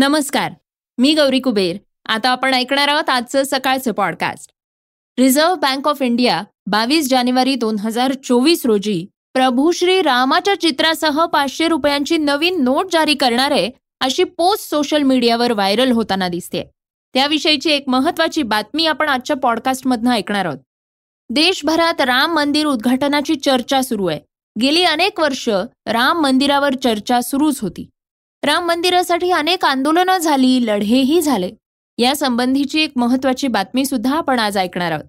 नमस्कार मी गौरी कुबेर. आता आपण ऐकणार आहोत आजचं सकाळचं podcast reserve bank of India बावीस जानेवारी दोन हजार चोवीस रोजी प्रभू श्री रामाच्या चित्रासह पाचशे रुपयांची नवीन नोट जारी करणार आहे अशी पोस्ट सोशल मीडियावर व्हायरल होताना दिसते. त्याविषयीची एक महत्वाची बातमी आपण आजच्या पॉडकास्टमधनं ऐकणार आहोत. देशभरात राम मंदिर उद्घाटनाची चर्चा सुरू आहे. गेली अनेक वर्ष राम मंदिरावर चर्चा सुरूच होती. राम मंदिरासाठी अनेक आंदोलनं झाली लढेही झाले. या संबंधीची एक महत्वाची बातमी सुद्धा आपण आज ऐकणार आहोत.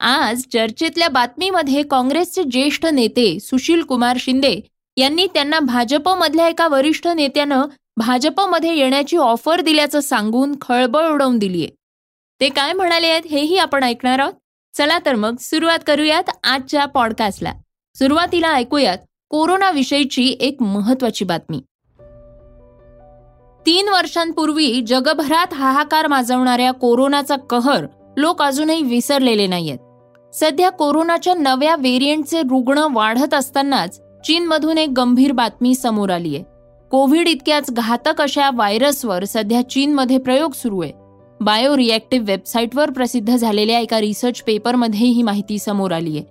आज चर्चेतल्या बातमीमध्ये काँग्रेसचे ज्येष्ठ नेते सुशील कुमार शिंदे यांनी त्यांना भाजपमधल्या एका वरिष्ठ नेत्यानं भाजपमध्ये येण्याची ऑफर दिल्याचं सांगून खळबळ उडवून दिलीये. ते काय म्हणाले आहेत हेही आपण ऐकणार आहोत. चला तर मग सुरुवात करूयात आजच्या पॉडकास्टला. सुरुवातीला ऐकूयात कोरोनाविषयीची एक महत्वाची बातमी. तीन वर्षांपूर्वी जगभरात हाहाकार माजवणाऱ्या कोरोनाचा कहर लोक अजूनही विसरलेले नाहीयेत. सध्या कोरोनाच्या नव्या व्हेरियंटचे रुग्ण वाढत असतानाच चीनमधून एक गंभीर बातमी समोर आली आहे. कोविड इतक्याच घातक अशा व्हायरसवर सध्या चीनमध्ये प्रयोग सुरू आहे. बायो रिॲक्टिव्ह वेबसाईटवर प्रसिद्ध झालेल्या एका रिसर्च पेपरमध्ये ही माहिती समोर आली आहे.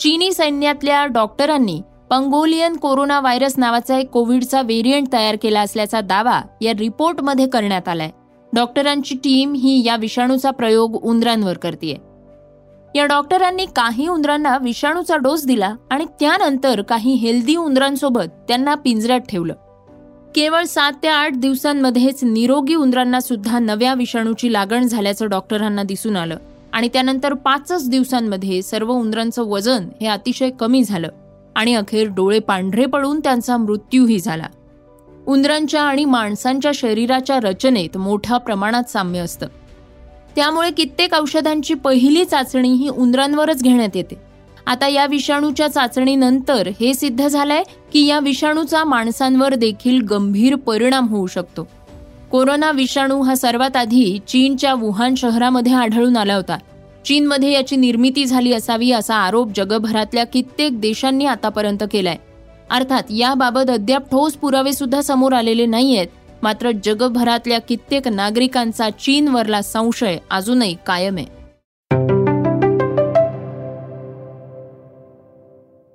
चीनी सैन्यातल्या डॉक्टरांनी पंगोलियन कोरोना व्हायरस नावाचा एक कोविडचा व्हेरियंट तयार केला असल्याचा दावा या रिपोर्टमध्ये करण्यात आलाय. डॉक्टरांची टीम ही या विषाणूचा प्रयोग उंदरांवर करते या डॉक्टरांनी काही उंदरांना विषाणूचा डोस दिला आणि त्यानंतर काही हेल्दी उंदरांसोबत त्यांना पिंजऱ्यात ठेवलं. केवळ सात ते आठ दिवसांमध्येच निरोगी उंदरांना सुद्धा नव्या विषाणूची लागण झाल्याचं डॉक्टरांना दिसून आलं आणि त्यानंतर पाचच दिवसांमध्ये सर्व उंदरांचं वजन हे अतिशय कमी झालं. आणि अखेर डोळे पांढरे पडून त्यांचा मृत्यूही झाला. उंदरांच्या आणि माणसांच्या शरीराच्या रचनेत मोठ्या प्रमाणात साम्य असतं. त्यामुळे कित्येक औषधांची पहिली चाचणी ही उंदरांवरच घेण्यात येते. आता या विषाणूच्या चाचणीनंतर हे सिद्ध झालंय की या विषाणूचा माणसांवर देखील गंभीर परिणाम होऊ शकतो. कोरोना विषाणू हा सर्वात आधी चीनच्या वुहान शहरामध्ये आढळून आला होता. चीनमध्ये याची निर्मिती झाली असावी असा आरोप जगभरातल्या कित्येक देशांनी आतापर्यंत केलाय. अर्थात याबाबत अद्याप ठोस पुरावे सुद्धा समोर आलेले नाहीयेत. मात्र जगभरातल्या कित्येक नागरिकांचा चीनवरला संशय अजूनही कायम आहे.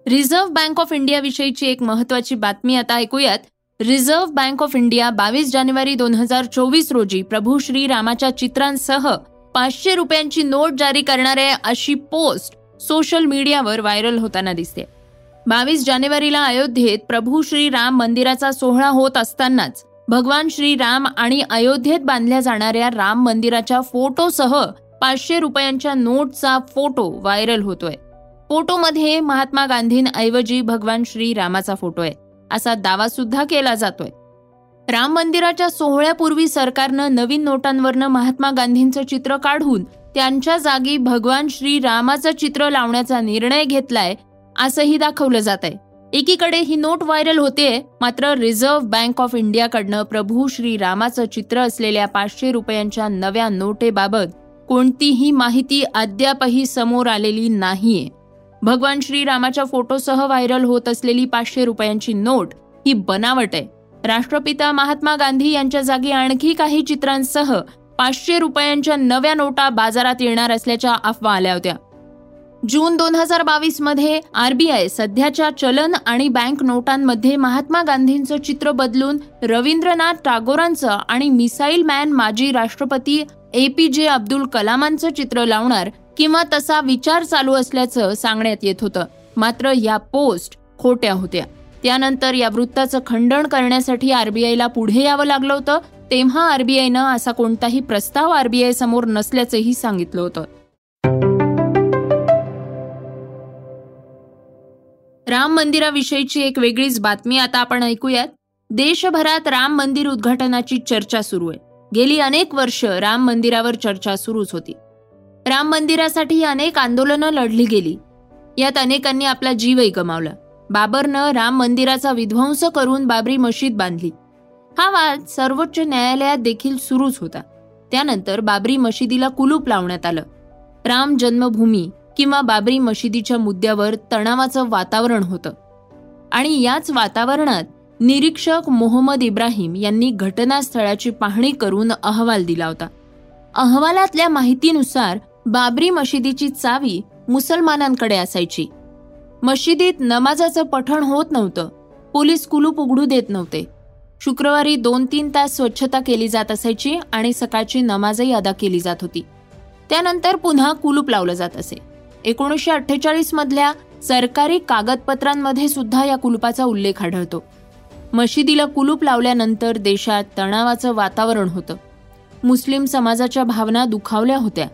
रिझर्व्ह बँक ऑफ इंडिया विषयीची एक महत्वाची बातमी आता ऐकूयात. रिझर्व्ह बँक ऑफ इंडिया बावीस जानेवारी दोन हजार चोवीस रोजी प्रभू श्री रामाच्या चित्रांसह पाचशे रुपयांची नोट जारी करणाऱ्या अशी पोस्ट सोशल मीडियावर व्हायरल होताना दिसते. बावीस जानेवारीला अयोध्येत प्रभू श्री राम मंदिराचा सोहळा होत असतानाच भगवान श्री राम आणि अयोध्येत बांधल्या जाणाऱ्या राम मंदिराच्या फोटोसह पाचशे रुपयांच्या नोटचा फोटो व्हायरल होतोय. फोटोमध्ये महात्मा गांधींऐवजी भगवान श्री रामाचा फोटो आहे. असा दावा सुद्धा केला जातोय. राम मंदिराच्या सोहळ्यापूर्वी सरकारनं नवीन नोटांवरनं महात्मा गांधींचं चित्र काढून त्यांच्या जागी भगवान श्री रामाचं चित्र लावण्याचा निर्णय घेतलाय असंही दाखवलं जात आहे एकीकडे ही नोट व्हायरल होते मात्र रिझर्व्ह बँक ऑफ इंडियाकडनं प्रभू श्री रामाचं चित्र असलेल्या पाचशे रुपयांच्या नव्या नोटेबाबत कोणतीही माहिती अद्यापही समोर आलेली नाहीये. भगवान श्री रामाच्या फोटोसह व्हायरल होत असलेली पाचशे रुपयांची नोट ही बनावट आहे. राष्ट्रपिता महात्मा गांधी यांच्या जागी आणखी काही चित्रांसह पाचशे रुपयांच्या नव्या नोटा बाजारात येणार असल्याच्या अफवा आल्या होत्या. जून दोन हजार बावीसमध्ये आरबीआय सध्याच्या चलन आणि बँक नोटांमध्ये महात्मा गांधींचं चित्र बदलून रवींद्रनाथ टागोरांचं आणि मिसाईल मॅन माजी राष्ट्रपती ए पी जे अब्दुल कलामांचं चित्र लावणार किंवा तसा विचार चालू असल्याचं सांगण्यात येत होतं. मात्र या पोस्ट खोट्या होत्या. त्यानंतर या वृत्ताचं खंडन करण्यासाठी आरबीआयला पुढे यावं लागलं होतं. तेव्हा आरबीआयनं असा कोणताही प्रस्ताव आरबीआय समोर नसल्याचंही सांगितलं होतं. राम मंदिराविषयीची एक वेगळीच बातमी आता आपण ऐकूयात. देशभरात राम मंदिर उद्घाटनाची चर्चा सुरू आहे. गेली अनेक वर्ष राम मंदिरावर चर्चा सुरूच होती. राम मंदिरासाठी अनेक आंदोलनं लढली गेली. यात अनेकांनी आपला जीवही गमावला. बाबरनं राम मंदिराचा विध्वंस करून बाबरी मशीद बांधली. हा वाद सर्वोच्च न्यायालयात देखील सुरूच होता. त्यानंतर बाबरी मशिदीला कुलूप लावण्यात आलं. राम जन्मभूमी किंवा बाबरी मशिदीच्या मुद्द्यावर तणावाचं वातावरण होतं. आणि याच वातावरणात निरीक्षक मोहम्मद इब्राहिम यांनी घटनास्थळाची पाहणी करून अहवाल दिला होता. अहवालातल्या माहितीनुसार बाबरी मशिदीची चावी मुसलमानांकडे असायची. मशिदीत नमाजाचं पठण होत नव्हतं. पोलीस कुलूप उघडू देत नव्हते. शुक्रवारी दोन तीन तास स्वच्छता केली जात असायची आणि सकाळची नमाजही अदा केली जात होती. त्यानंतर पुन्हा कुलूप लावलं जात असे. एकोणीसशे अठ्ठेचाळीस मधल्या सरकारी कागदपत्रांमध्ये सुद्धा या कुलुपाचा उल्लेख आढळतो. मशिदीला कुलूप लावल्यानंतर देशात तणावाचं वातावरण होतं. मुस्लिम समाजाच्या भावना दुखावल्या होत्या.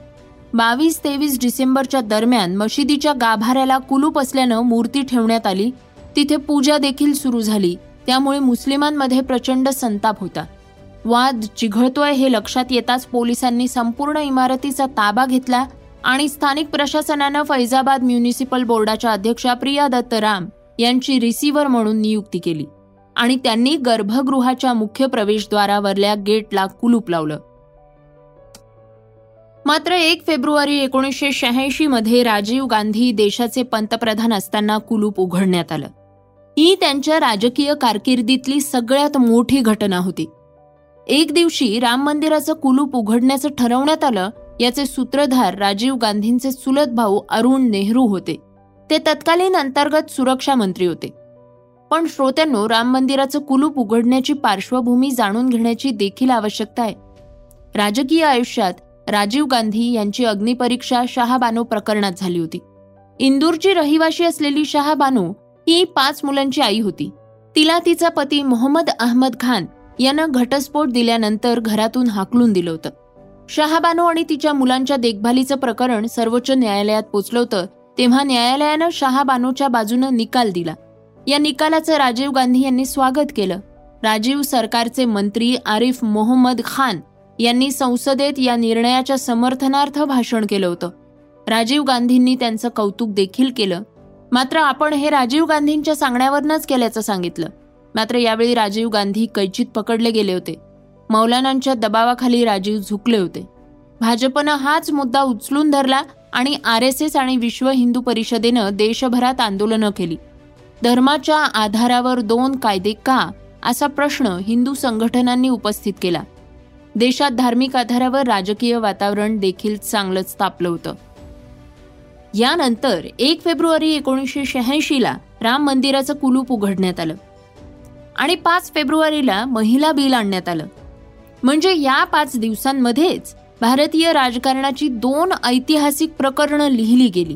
बावीस तेवीस डिसेंबरच्या दरम्यान मशिदीच्या गाभाऱ्याला कुलूप असल्यानं मूर्ती ठेवण्यात आली. तिथे पूजा देखील सुरू झाली. त्यामुळे मुस्लिमांमध्ये प्रचंड संताप होता. वाद चिघळतोय हे लक्षात येताच पोलिसांनी संपूर्ण इमारतीचा ताबा घेतला आणि स्थानिक प्रशासनानं फैजाबाद म्युनिसिपल बोर्डाच्या अध्यक्षा प्रिया दत्त राम यांची रिसिव्हर म्हणून नियुक्ती केली आणि त्यांनी गर्भगृहाच्या मुख्य प्रवेशद्वारावरल्या गेटला कुलूप लावलं. मात्र एक फेब्रुवारी एकोणीसशे शहाऐंशी मध्ये राजीव गांधी देशाचे पंतप्रधान असताना कुलूप उघडण्यात आलं. ही त्यांच्या राजकीय कारकिर्दीतली सगळ्यात मोठी घटना होती. एक दिवशी राम मंदिराचं कुलूप उघडण्याचं ठरवण्यात आलं याचे सूत्रधार राजीव गांधींचे चुलत भाऊ अरुण नेहरू होते. ते तत्कालीन अंतर्गत सुरक्षा मंत्री होते. पण श्रोत्यांनो राम मंदिराचं कुलूप उघडण्याची पार्श्वभूमी जाणून घेण्याची देखील आवश्यकता आहे. राजकीय आयुष्यात राजीव गांधी यांची अग्निपरीक्षा शहाबानो प्रकरणात झाली होती. इंदूरची रहिवाशी असलेली शहाबानो ही पाच मुलांची आई होती. तिला तिचा पती मोहम्मद अहमद खान यानं घटस्फोट दिल्यानंतर घरातून हाकलून दिलं होतं. शहाबानो आणि तिच्या मुलांच्या देखभालीचं प्रकरण सर्वोच्च न्यायालयात पोचलं होतं तेव्हा न्यायालयानं शहाबानोच्या बाजूनं निकाल दिला. या निकालाचं राजीव गांधी यांनी स्वागत केलं. राजीव सरकारचे मंत्री आरिफ मोहम्मद खान यांनी संसदेत या निर्णयाच्या समर्थनार्थ भाषण केलं होतं. राजीव गांधींनी त्यांचं कौतुक देखील केलं. मात्र आपण हे राजीव गांधींच्या सांगण्यावरनच केल्याचं सांगितलं. मात्र यावेळी राजीव गांधी कैचित पकडले गेले होते. मौलानांच्या दबावाखाली राजीव झुकले होते. भाजपनं हाच मुद्दा उचलून धरला आणि आर एस एस आणि विश्व हिंदू परिषदेनं देशभरात आंदोलनं केली. धर्माच्या आधारावर दोन कायदे का? असा प्रश्न हिंदू संघटनांनी उपस्थित केला. देशात धार्मिक आधारावर राजकीय वातावरण देखील चांगलंच तापलं होतं. यानंतर एक फेब्रुवारी एकोणीसशे शहाऐंशीला राम मंदिराचं कुलूप उघडण्यात आलं. आणि पाच फेब्रुवारीला महिला बिल आणण्यात आलं. म्हणजे या पाच दिवसांमध्येच भारतीय राजकारणाची दोन ऐतिहासिक प्रकरणं लिहिली गेली.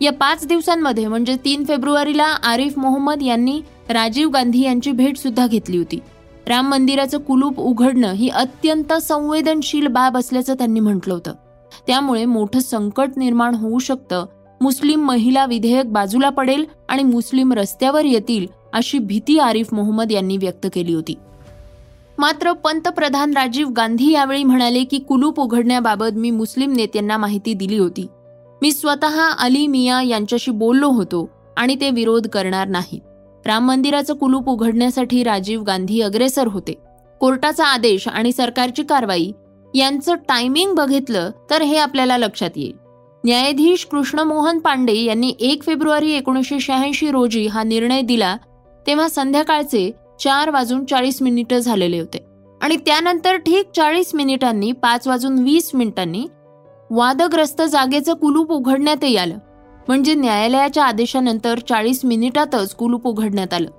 या पाच दिवसांमध्ये म्हणजे तीन फेब्रुवारीला आरिफ मोहम्मद यांनी राजीव गांधी यांची भेट सुद्धा घेतली होती. राम मंदिराचं कुलूप उघडणं ही अत्यंत संवेदनशील बाब असल्याचं त्यांनी म्हटलं होतं. त्यामुळे मोठं संकट निर्माण होऊ शकतं. मुस्लिम महिला विधेयक बाजूला पडेल आणि मुस्लिम रस्त्यावर येतील अशी भीती आरिफ मोहम्मद यांनी व्यक्त केली होती. मात्र पंतप्रधान राजीव गांधी यावेळी म्हणाले की कुलूप उघडण्याबाबत मी मुस्लिम नेत्यांना माहिती दिली होती. मी स्वतः अली मिया यांच्याशी बोललो होतो आणि ते विरोध करणार नाही राम मंदिराचं कुलूप उघडण्यासाठी राजीव गांधी अग्रेसर होते. कोर्टाचा आदेश आणि सरकारची कारवाई यांचं टायमिंग बघितलं तर हे आपल्याला लक्षात येईल. न्यायाधीश कृष्णमोहन पांडे यांनी एक फेब्रुवारी एकोणीसशे शहाऐंशी रोजी हा निर्णय दिला तेव्हा संध्याकाळचे चार वाजून चाळीस मिनिटं झालेले होते. आणि त्यानंतर ठीक चाळीस मिनिटांनी पाच वाजून वीस मिनिटांनी वादग्रस्त जागेचं कुलूप उघडण्यातही आलं म्हणजे न्यायालयाच्या आदेशानंतर चाळीस मिनिटातच कुलूप उघडण्यात आलं.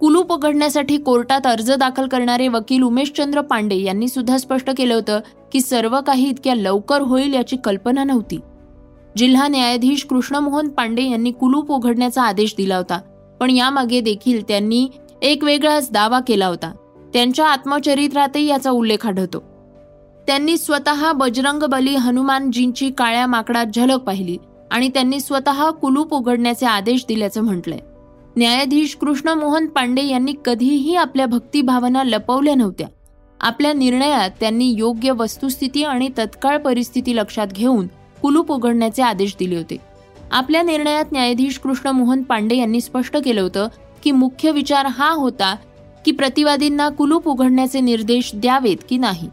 कुलूप उघडण्यासाठी कोर्टात अर्ज दाखल करणारे वकील उमेशचंद्र पांडे यांनी सुद्धा स्पष्ट केलं होतं की सर्व काही इतक्या लवकर होईल याची कल्पना नव्हती. जिल्हा न्यायाधीश कृष्णमोहन पांडे यांनी कुलूप उघडण्याचा आदेश दिला होता पण यामागे देखील त्यांनी एक वेगळाच दावा केला होता. त्यांच्या आत्मचरित्रातही याचा उल्लेख आढळतो. त्यांनी स्वतः बजरंग बली हनुमानजींची काळ्या माकडात झलक पाहिली. आणि त्यांनी स्वतः कुलूप उघडण्याचे आदेश दिल्याचं म्हटलंय. न्यायाधीश कृष्ण मोहन पांडे यांनी कधीही आपल्या भक्तिभावना लपवल्या नव्हत्या. आपल्या निर्णयात त्यांनी योग्य वस्तुस्थिती आणि तत्काळ परिस्थिती लक्षात घेऊन कुलूप उघडण्याचे आदेश दिले होते. आपल्या निर्णयात न्यायाधीश कृष्ण मोहन पांडे यांनी स्पष्ट केलं होतं की मुख्य विचार हा होता की प्रतिवादींना कुलूप उघडण्याचे निर्देश द्यावेत की नाही.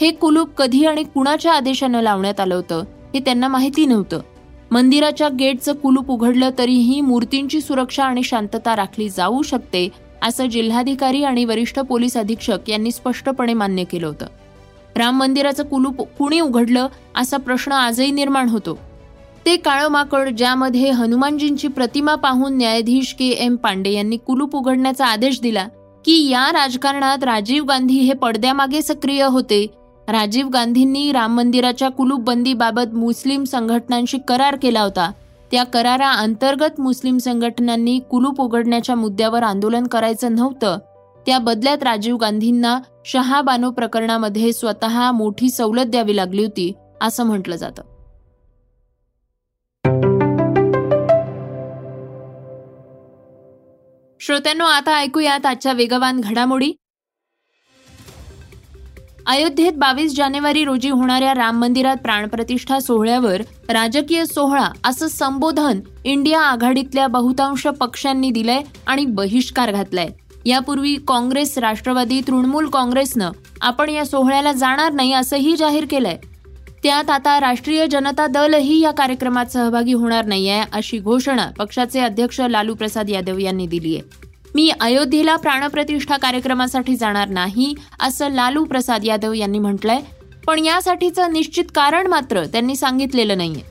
हे कुलूप कधी आणि कुणाच्या आदेशानं लावण्यात आलं होतं हे त्यांना माहिती नव्हतं. मंदिराच्या गेटचं कुलूप उघडलं तरीही मूर्तींची सुरक्षा आणि शांतता राखली जाऊ शकते असं जिल्हाधिकारी आणि वरिष्ठ पोलीस अधीक्षक यांनी स्पष्टपणे मान्य केलं होतं. राम मंदिराचं कुलूप कुणी उघडलं असा प्रश्न आजही निर्माण होतो. ते काळं माकड ज्यामध्ये हनुमानजींची प्रतिमा पाहून न्यायाधीश के एम पांडे यांनी कुलूप उघडण्याचा आदेश दिला की या राजकारणात राजीव गांधी हे पडद्यामागे सक्रिय होते राजीव गांधींनी राम मंदिराच्या कुलूपबंदीबाबत मुस्लिम संघटनांशी करार केला होता. त्या करारा अंतर्गत मुस्लिम संघटनांनी कुलूप उघडण्याच्या मुद्द्यावर आंदोलन करायचं नव्हतं. त्या बदल्यात राजीव गांधींना शहाबानो प्रकरणामध्ये स्वतः मोठी सवलत द्यावी लागली होती असं म्हटलं जातं. श्रोत्यांनो आता ऐकूयात आजच्या वेगवान घडामोडी. अयोध्येत बावीस जानेवारी रोजी होणाऱ्या राम मंदिरात प्राणप्रतिष्ठा सोहळ्यावर राजकीय सोहळा असं संबोधन इंडिया आघाडीतल्या बहुतांश पक्षांनी दिलंय आणि बहिष्कार घातलाय. यापूर्वी काँग्रेस राष्ट्रवादी तृणमूल काँग्रेसनं आपण या सोहळ्याला जाणार नाही असंही जाहीर केलंय. त्यात आता राष्ट्रीय जनता दलही या कार्यक्रमात सहभागी होणार नाही आहे अशी घोषणा पक्षाचे अध्यक्ष लालू प्रसाद यादव यांनी दिली आहे मी अयोध्येला प्राणप्रतिष्ठा कार्यक्रमासाठी जाणार नाही असं लालू प्रसाद यादव यांनी म्हटलंय. पण यासाठीचं निश्चित कारण मात्र त्यांनी सांगितलेलं नाहीये.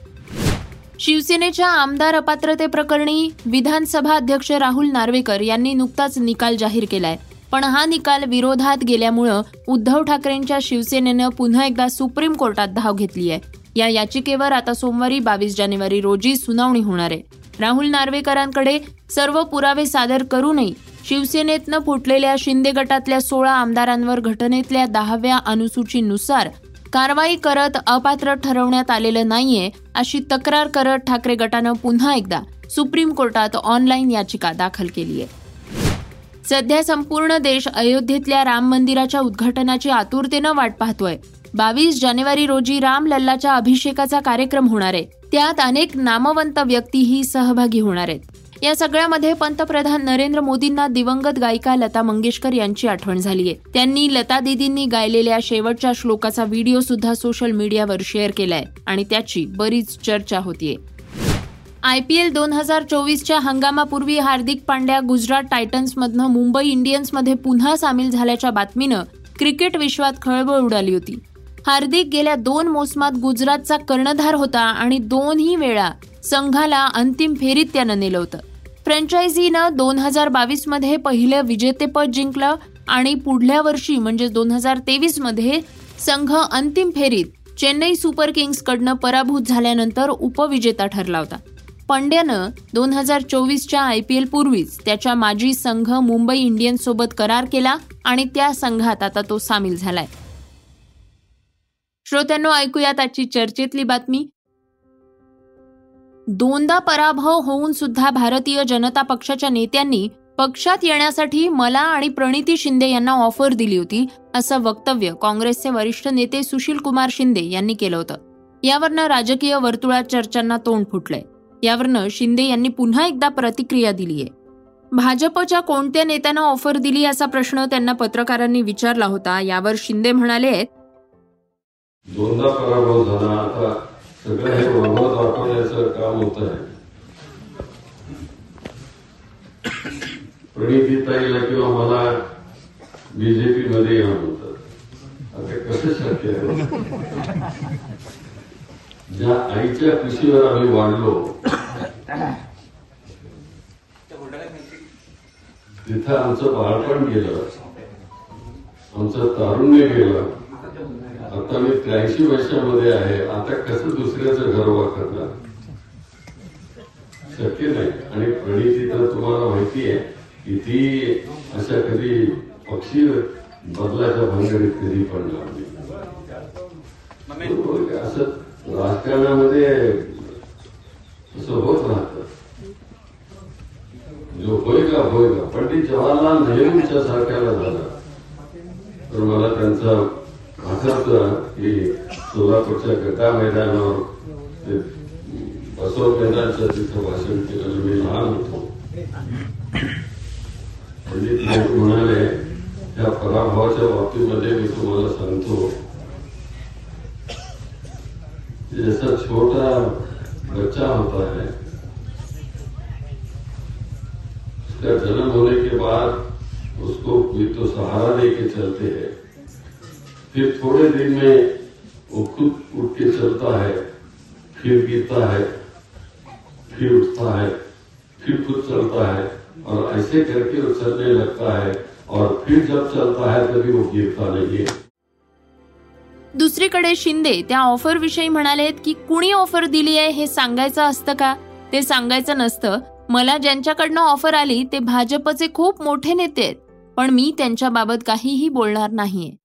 शिवसेनेच्या आमदार अपात्रतेप्रकरणी विधानसभा अध्यक्ष राहुल नार्वेकर यांनी नुकताच निकाल जाहीर केलाय. पण हा निकाल विरोधात गेल्यामुळं उद्धव ठाकरेंच्या शिवसेनेनं पुन्हा एकदा सुप्रीम कोर्टात धाव घेतली आहे या याचिकेवर आता सोमवारी बावीस जानेवारी रोजी सुनावणी होणार आहे. राहुल नार्वेकरांकडे सर्व पुरावे सादर करूनही शिवसेनेतनं फुटलेल्या शिंदे गटातल्या सोळा आमदारांवर घटनेतल्या दहाव्या अनुसूचीनुसार कारवाई करत अपात्र ठरवण्यात आलेलं नाहीये अशी तक्रार करत ठाकरे गटानं पुन्हा एकदा सुप्रीम कोर्टात ऑनलाईन याचिका दाखल केली आहे सध्या संपूर्ण देश अयोध्येतल्या राम मंदिराच्या उद्घाटनाची आतुरतेनं वाट पाहतोय. बावीस जानेवारी रोजी राम लल्लाच्या अभिषेकाचा कार्यक्रम होणार आहे. त्यात अनेक नामवंत व्यक्तीही सहभागी होणार आहेत. या सगळ्यामध्ये पंतप्रधान नरेंद्र मोदींना दिवंगत गायिका लता मंगेशकर यांची आठवण झाली आहे त्यांनी लता दिदींनी गायलेल्या शेवटच्या श्लोकाचा व्हिडिओ सुद्धा सोशल मीडियावर शेअर केलाय आणि त्याची बरीच चर्चा होतीये. आय पी एल दोन हजार चोवीसच्या हंगामापूर्वी हार्दिक पांड्या गुजरात टायटन्समधनं मुंबई इंडियन्समध्ये पुन्हा सामील झाल्याच्या बातमीनं क्रिकेट विश्वात खळबळ उडाली होती. हार्दिक गेल्या दोन मोसमात गुजरातचा कर्णधार होता आणि दोनही वेळा संघाला अंतिम फेरीत त्यानं नेलं होतं फ्रँचायझीनं दोन हजार बावीसमध्ये पहिलं विजेतेपद जिंकलं आणि पुढल्या वर्षी म्हणजे दोन हजार तेवीसमध्ये संघ अंतिम फेरीत चेन्नई सुपर किंग्सकडनं पराभूत झाल्यानंतर उपविजेता ठरला होता. पंड्यानं दोन हजार चोवीसच्या आय पी एल पूर्वीच त्याच्या माजी संघ मुंबई इंडियन्ससोबत करार केला आणि त्या संघात आता तो सामील झालाय. श्रोत्यांनो ऐकूयात आजची चर्चेतली बातमी. दोनदा पराभव होऊन सुद्धा भारतीय जनता पक्षाच्या नेत्यांनी पक्षात येण्यासाठी मला आणि प्रणिती शिंदे यांना ऑफर दिली होती असं वक्तव्य काँग्रेसचे वरिष्ठ नेते सुशील कुमार शिंदे यांनी केलं होतं. यावरनं राजकीय वर्तुळात चर्चांना तोंड फुटलंय. यावरनं शिंदे यांनी पुन्हा एकदा प्रतिक्रिया दिली आहे भाजपच्या कोणत्या नेत्यांना ऑफर दिली असा प्रश्न त्यांना पत्रकारांनी विचारला होता यावर शिंदे म्हणाले दोनदा पराभव झाला. आता सगळं हे वैभव दाखवण्याचं काम होत आहे. प्रणितीताईला किंवा मला बीजेपी मध्ये येणार होत. आता कसं शक्य आहे? ज्या आईच्या कुशीवर आम्ही वाढलो तिथं आमचं बाळपण गेलं. आमचं तारुण्य गेलं. आता मी त्र्याऐंशी वर्षामध्ये आहे. आता कसं दुसऱ्याचं घर करणार शक्य नाही. आणि प्रणिती तर तुम्हाला माहिती आहे की ती अशा कधी पक्षी बदलाच्या भानगडीत कधी पडणार नाही बरोबर का? असं राजकारणामध्ये असं होत राहतं. जो होय का होय का पंडित जवाहरलाल नेहरूंच्या सारख्याला झाला. तर मला त्यांचा आठवतं की सोलापूरच्या गटा मैदानावर बसव केंद्राच्या तिथं भाषण पंडित म्हणाले त्या पराभवाच्या बाबतीमध्ये मी तुम्हाला सांगतो जैसा छोटा बच्चा होता है, उसका जन्म होने के बाद उसको भी तो सहारा दे के चलते हैं. फिर थोड़े दिन में वो खुद उठ के चलता है फिर गिरता है फिर उठता है फिर खुद चलता है और ऐसे करके वो चलने लगता है और फिर जब चलता है तभी वो गिरता नहीं है। दुसरीकडे शिंदे त्या ऑफर विषयी म्हणालेत की कुणी ऑफर दिली आहे हे सांगायचं असतं का? ते सांगायचं नसतं. मला ज्यांच्याकडनं ऑफर आली ते भाजपचे खूप मोठे नेते आहेत. पण मी त्यांच्याबाबत काहीही बोलणार नाहीये.